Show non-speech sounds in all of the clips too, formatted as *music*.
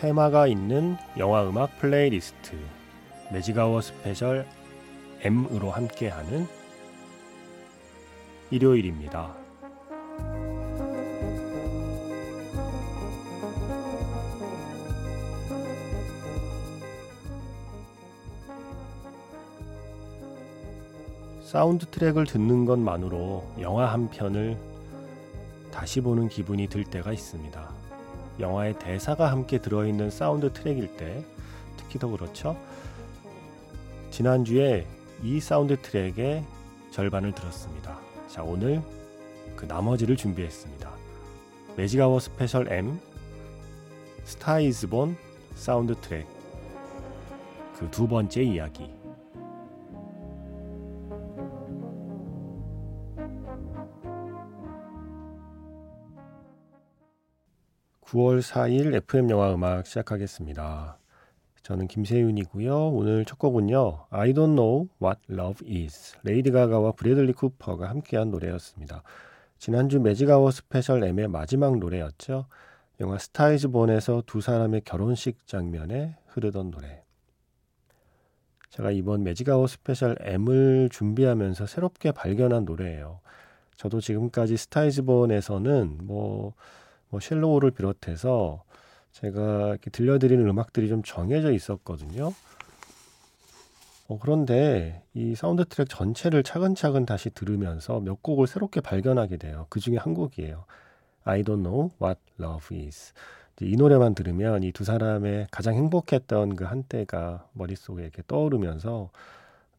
테마가 있는 영화 음악 플레이리스트 매직아워 스페셜 M으로 함께하는 일요일입니다. 사운드 트랙을 듣는 것만으로 영화 한 편을 다시 보는 기분이 들 때가 있습니다. 영화의 대사가 함께 들어있는 사운드 트랙일 때 특히 더 그렇죠. 지난주에 이 사운드 트랙의 절반을 들었습니다. 자, 오늘 그 나머지를 준비했습니다. 매직아워 스페셜 M 스타이즈본 사운드 트랙 그 두 번째 이야기 9월 4일 FM 영화 음악 시작하겠습니다. 저는 김세윤이고요. 오늘 첫 곡은요. I don't know what love is. 레이디 가가와 브래들리 쿠퍼가 함께한 노래였습니다. 지난주 매직아워 스페셜 M의 마지막 노래였죠. 영화 스타이즈 본에서 두 사람의 결혼식 장면에 흐르던 노래. 제가 이번 매직아워 스페셜 M을 준비하면서 새롭게 발견한 노래예요. 저도 지금까지 스타이즈 본에서는 뭐 뭐 Shallow를 비롯해서 제가 이렇게 들려드리는 음악들이 좀 정해져 있었거든요. 어, 그런데 이 사운드 트랙 전체를 차근차근 다시 들으면서 몇 곡을 새롭게 발견하게 돼요. 그 중에 한 곡이에요. I don't know what love is. 이 노래만 들으면 이 두 사람의 가장 행복했던 그 한때가 머릿속에 이렇게 떠오르면서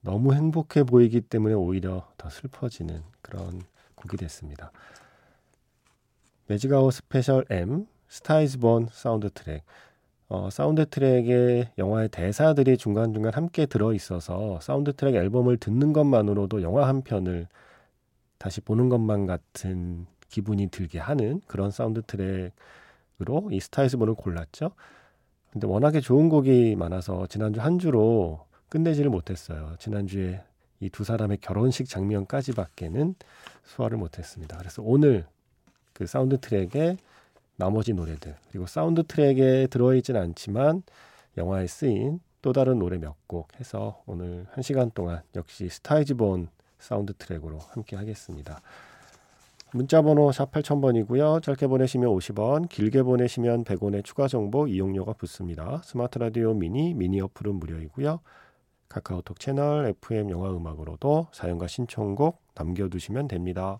너무 행복해 보이기 때문에 오히려 더 슬퍼지는 그런 곡이 됐습니다. 매직아워 스페셜 M 스타이즈본 사운드 트랙 어, 사운드 트랙에 영화의 대사들이 중간중간 함께 들어있어서 사운드 트랙 앨범을 듣는 것만으로도 영화 한 편을 다시 보는 것만 같은 기분이 들게 하는 그런 사운드 트랙으로 이 스타이즈본을 골랐죠. 근데 워낙에 좋은 곡이 많아서 지난주 한 주로 끝내지를 못했어요. 지난주에 이 두 사람의 결혼식 장면까지밖에는 소화를 못했습니다. 그래서 오늘 그 사운드 트랙의 나머지 노래들 그리고 사운드 트랙에 들어있진 않지만 영화에 쓰인 또 다른 노래 몇 곡 해서 오늘 한 시간 동안 역시 스타이즈본 사운드 트랙으로 함께 하겠습니다. 문자 번호 샵 8000번이고요. 짧게 보내시면 50원, 길게 보내시면 100원의 추가 정보 이용료가 붙습니다. 스마트 라디오 미니, 미니 어플은 무료이고요. 카카오톡 채널 FM 영화 음악으로도 사연과 신청곡 남겨두시면 됩니다.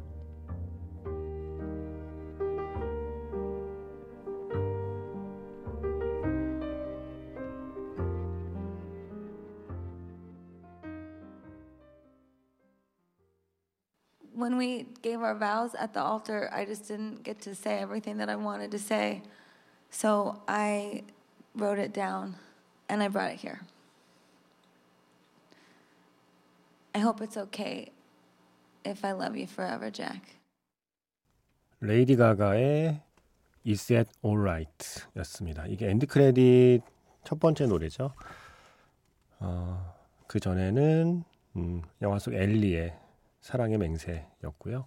our vows at the altar, I just didn't get to say everything that I wanted to say. So I wrote it down and I brought it here. I hope it's okay if I love you forever, Jack. 레이디 가가의 Is That Alright 였습니다. 이게 엔드 크레딧 첫 번째 노래죠. 어, 그 전에는 음, 영화 속 엘리의 사랑의 맹세였고요.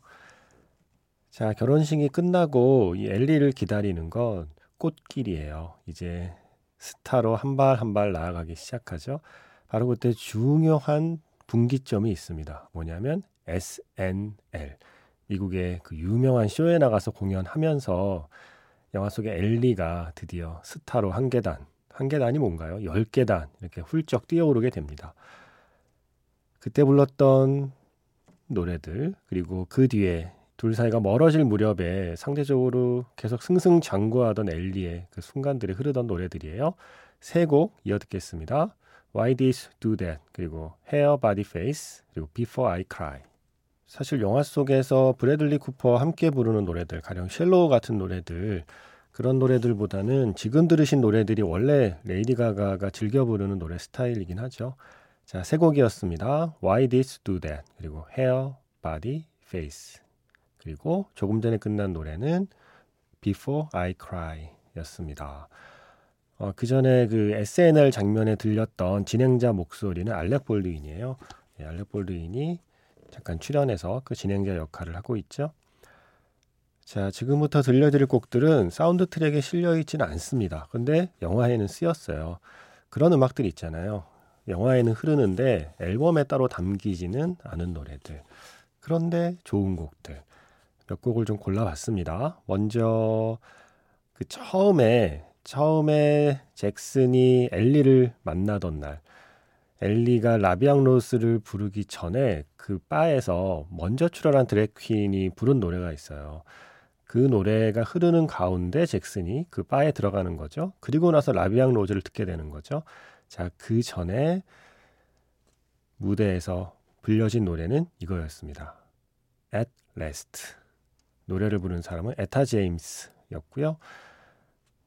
자, 결혼식이 끝나고 이 엘리를 기다리는 건 꽃길이에요. 이제 스타로 한 발 한 발 나아가기 시작하죠. 바로 그때 중요한 분기점이 있습니다. 뭐냐면 SNL. 미국의 그 유명한 쇼에 나가서 공연하면서 영화 속의 엘리가 드디어 스타로 한 계단, 한 계단이 뭔가요? 열 계단 이렇게 훌쩍 뛰어오르게 됩니다. 그때 불렀던 노래들 그리고 그 뒤에 둘 사이가 멀어질 무렵에 상대적으로 계속 승승장구하던 앨리의 그 순간들이 흐르던 노래들이에요. 세 곡 이어 듣겠습니다. Why Did You Do That 그리고 Hair, Body, Face 그리고 Before I Cry 사실 영화 속에서 브래들리 쿠퍼와 함께 부르는 노래들 가령 Shallow 같은 노래들 그런 노래들보다는 지금 들으신 노래들이 원래 레이디 가가가 즐겨 부르는 노래 스타일이긴 하죠. 자, 세 곡이었습니다. Why This Do That 그리고 Hair, Body, Face 그리고 조금 전에 끝난 노래는 Before I Cry 였습니다. 어, 그 전에 그 SNL 장면에 들렸던 진행자 목소리는 알렉 볼드윈이에요. 예, 알렉 볼드윈이 잠깐 출연해서 그 진행자 역할을 하고 있죠. 자, 지금부터 들려드릴 곡들은 사운드 트랙에 실려 있지는 않습니다. 근데 영화에는 쓰였어요. 그런 음악들 있잖아요. 영화에는 흐르는데 앨범에 따로 담기지는 않은 노래들. 그런데 좋은 곡들. 몇 곡을 좀 골라봤습니다. 먼저 그 처음에 처음에 잭슨이 엘리를 만나던 날 엘리가 라비앙 로스를 부르기 전에 그 바에서 먼저 출연한 드래퀸이 부른 노래가 있어요. 그 노래가 흐르는 가운데 잭슨이 그 바에 들어가는 거죠. 그리고 나서 라비앙 로즈를 듣게 되는 거죠. 자, 그 전에 무대에서 불려진 노래는 이거였습니다. At Last. 노래를 부른 사람은 에타 제임스였고요.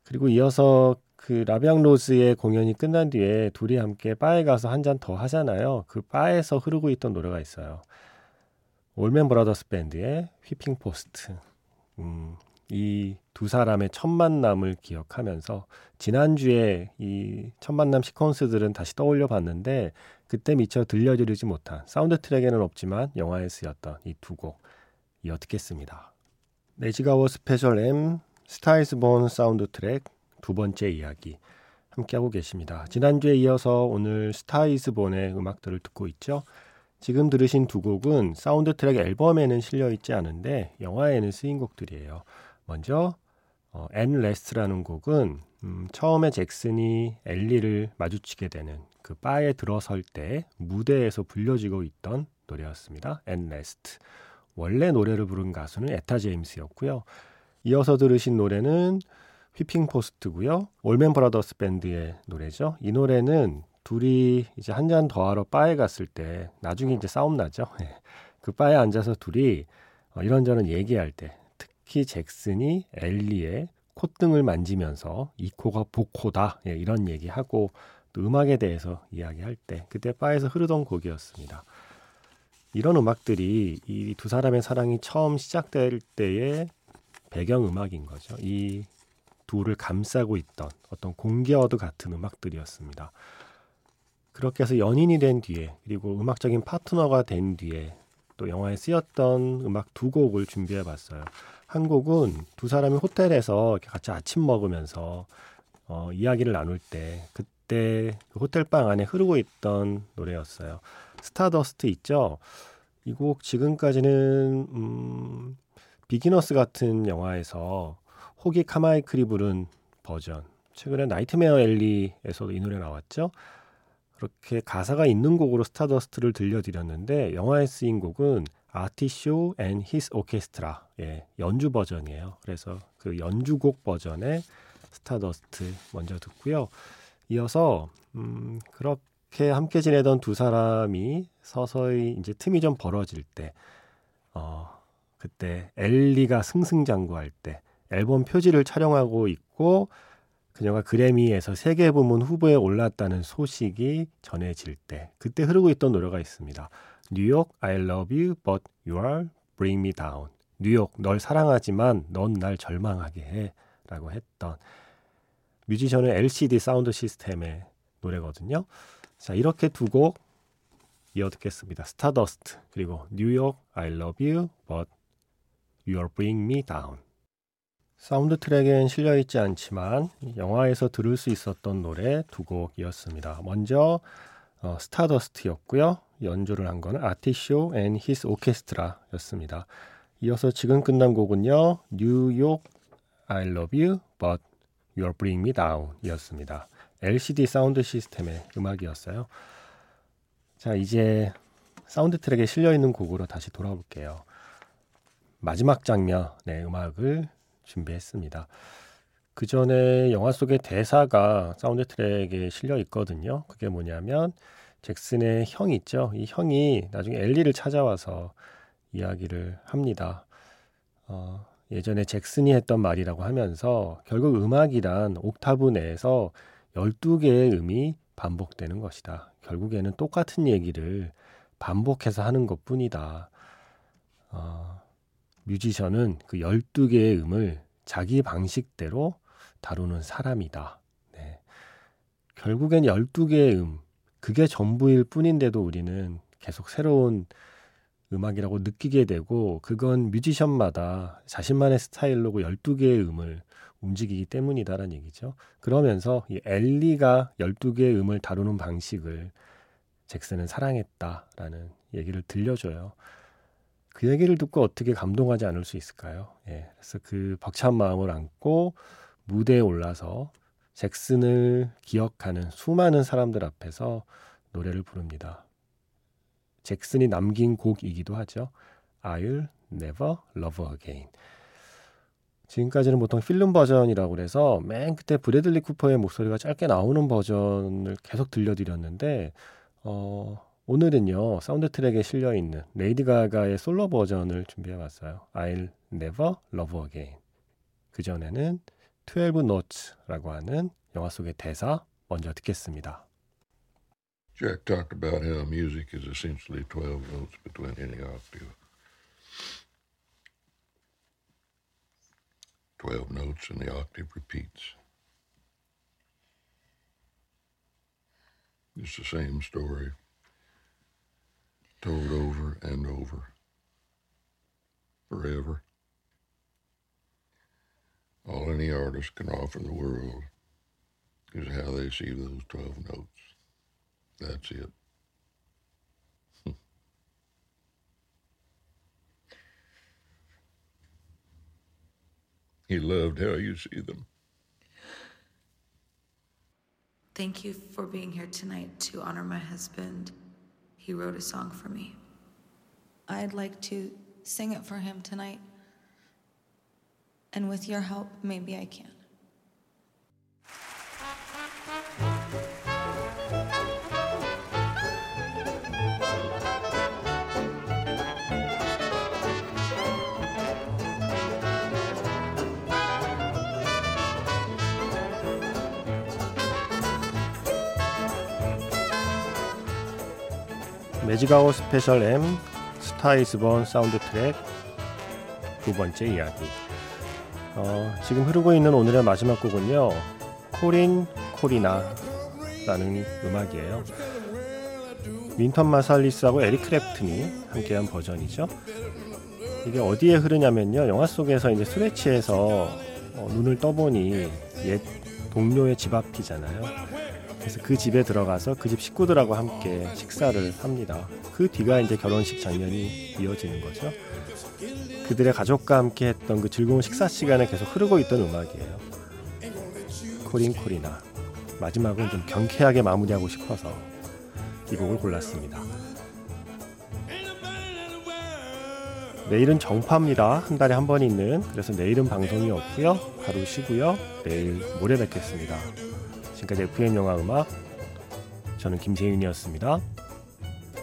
그리고 이어서 그 La Vie en rose의 공연이 끝난 뒤에 둘이 함께 바에 가서 한 잔 더 하잖아요. 그 바에서 흐르고 있던 노래가 있어요. Allman Brothers Band의 Whipping Post. 음, 이 두 사람의 첫 만남을 기억하면서 지난주에 이 첫 만남 시퀀스들은 다시 떠올려 봤는데 그때 미처 들려드리지 못한 사운드 트랙에는 없지만 영화에 쓰였던 이 두 곡 이어 듣겠습니다. 네지가워 스페셜 M 스타이즈 본 사운드 트랙 두 번째 이야기 함께하고 계십니다. 지난주에 이어서 오늘 Star Is Born의 음악들을 듣고 있죠. 지금 들으신 두 곡은 사운드 트랙 앨범에는 실려 있지 않은데 영화에는 쓰인 곡들이에요. 먼저 어, At Last라는 곡은 음, 처음에 잭슨이 엘리를 마주치게 되는 그 바에 들어설 때 무대에서 불려지고 있던 노래였습니다. At Last. 원래 노래를 부른 가수는 에타 제임스였고요. 이어서 들으신 노래는 Whipping Post고요. Allman Brothers Band의 노래죠. 이 노래는 둘이 이제 한 잔 더 하러 바에 갔을 때 나중에 이제 싸움 나죠. *laughs* 예. 그 바에 앉아서 둘이 어, 이런저런 얘기할 때 특히 잭슨이 엘리의 콧등을 만지면서 이 코가 복코다 예, 이런 얘기하고 또 음악에 대해서 이야기할 때 그때 바에서 흐르던 곡이었습니다. 이런 음악들이 이 두 사람의 사랑이 처음 시작될 때의 배경 음악인 거죠. 이 둘을 감싸고 있던 어떤 공기어드 같은 음악들이었습니다. 그렇게 해서 연인이 된 뒤에 그리고 음악적인 파트너가 된 뒤에 또 영화에 쓰였던 음악 두 곡을 준비해 봤어요. 한 곡은 두 사람이 호텔에서 같이 아침 먹으면서 어, 이야기를 나눌 때 그때 그 호텔 방 안에 흐르고 있던 노래였어요. Stardust 있죠? 이 곡 지금까지는 음, Beginners 같은 영화에서 호기 카마이클이 부른 버전. 최근에 Nightmare Alley에서도 이 노래 나왔죠. 그렇게 가사가 있는 곡으로 Stardust를 들려드렸는데 영화에 쓰인 곡은 Artie Shaw and His Orchestra 예, 연주 버전이에요. 그래서 그 연주곡 버전의 Stardust 먼저 듣고요. 이어서 음, 그렇게 함께 지내던 두 사람이 서서히 이제 틈이 좀 벌어질 때 어, 그때 엘리가 승승장구할 때 앨범 표지를 촬영하고 있고 그녀가 그래미에서 세 개 부문 후보에 올랐다는 소식이 전해질 때 그때 흐르고 있던 노래가 있습니다. New York I love you but you're bringing me down. 뉴욕 널 사랑하지만 넌 날 절망하게 해라고 했던 뮤지션의 LCD Soundsystem의 노래거든요. 자, 이렇게 두 곡 이어 듣겠습니다. Stardust 그리고 New York I love you but You're Bringing Me Down. 사운드 트랙엔 실려 있지 않지만 영화에서 들을 수 있었던 노래 두 곡이었습니다. 먼저 어, Stardust였고요. 연주를 한 거는 Artie Shaw and His Orchestra였습니다. 이어서 지금 끝난 곡은요. New York I love you but you're bringing me down 이었습니다. LCD Soundsystem의 음악이었어요. 자, 이제 사운드 트랙에 실려 있는 곡으로 다시 돌아볼게요. 마지막 장면의 음악을 준비했습니다. 그 전에 영화 속의 대사가 사운드 트랙에 실려 있거든요. 그게 뭐냐면 잭슨의 형 있죠. 이 형이 나중에 엘리를 찾아와서 이야기를 합니다. 어, 예전에 잭슨이 했던 말이라고 하면서 결국 음악이란 옥타브 내에서 12개의 음이 반복되는 것이다. 결국에는 똑같은 얘기를 반복해서 하는 것 뿐이다. 어, 뮤지션은 그 12개의 음을 자기 방식대로 다루는 사람이다. 네. 결국엔 12개의 음, 그게 전부일 뿐인데도 우리는 계속 새로운 음악이라고 느끼게 되고 그건 뮤지션마다 자신만의 스타일로 12개의 음을 움직이기 때문이다라는 얘기죠. 그러면서 이 엘리가 12개의 음을 다루는 방식을 잭슨은 사랑했다라는 얘기를 들려줘요. 그 얘기를 듣고 어떻게 감동하지 않을 수 있을까요? 예, 그래서 그 벅찬 마음을 안고 무대에 올라서 잭슨을 기억하는 수많은 사람들 앞에서 노래를 부릅니다. 잭슨이 남긴 곡이기도 하죠. I'll never love again. 지금까지는 보통 필름 버전이라고 그래서 맨 끝에 브래들리 쿠퍼의 목소리가 짧게 나오는 버전을 계속 들려드렸는데 어, 오늘은요 사운드 트랙에 실려 있는 레이디 가가의 솔로 버전을 준비해 봤어요. I'll never love again. 그 전에는 12 Notes라고 하는 영화 속의 대사 먼저 듣겠습니다. Jack talked about how music is essentially 12 notes between any octave. 12 notes and the octave repeats. It's the same story, told over and over, forever. All any artist can offer the world is how they see those 12 notes. That's it. He loved how you see them. Thank you for being here tonight to honor my husband. He wrote a song for me. I'd like to sing it for him tonight. And with your help, maybe I can. 매직아워 스페셜 M Star Is Born 사운드 트랙 두 번째 이야기. 어, 지금 흐르고 있는 오늘의 마지막 곡은요. Corrine Corrina라는 음악이에요. 윈턴 마살리스하고 에릭 클랩튼이 함께한 버전이죠. 이게 어디에 흐르냐면요. 영화 속에서 이제 취해서 어, 눈을 떠보니 옛 동료의 집 앞이잖아요. 그래서 그 집에 들어가서 그 집 식구들하고 함께 식사를 합니다. 그 뒤가 이제 결혼식 장면이 이어지는 거죠. 그들의 가족과 함께 했던 그 즐거운 식사 시간에 계속 흐르고 있던 음악이에요. 코린 코리나. 마지막은 좀 경쾌하게 마무리하고 싶어서 이 곡을 골랐습니다. 내일은 정파입니다. 한 달에 한 번 있는. 그래서 내일은 방송이 없고요. 하루 쉬고요. 내일 모레 뵙겠습니다. 지금까지 FM 영화 음악 저는 김재윤이었습니다.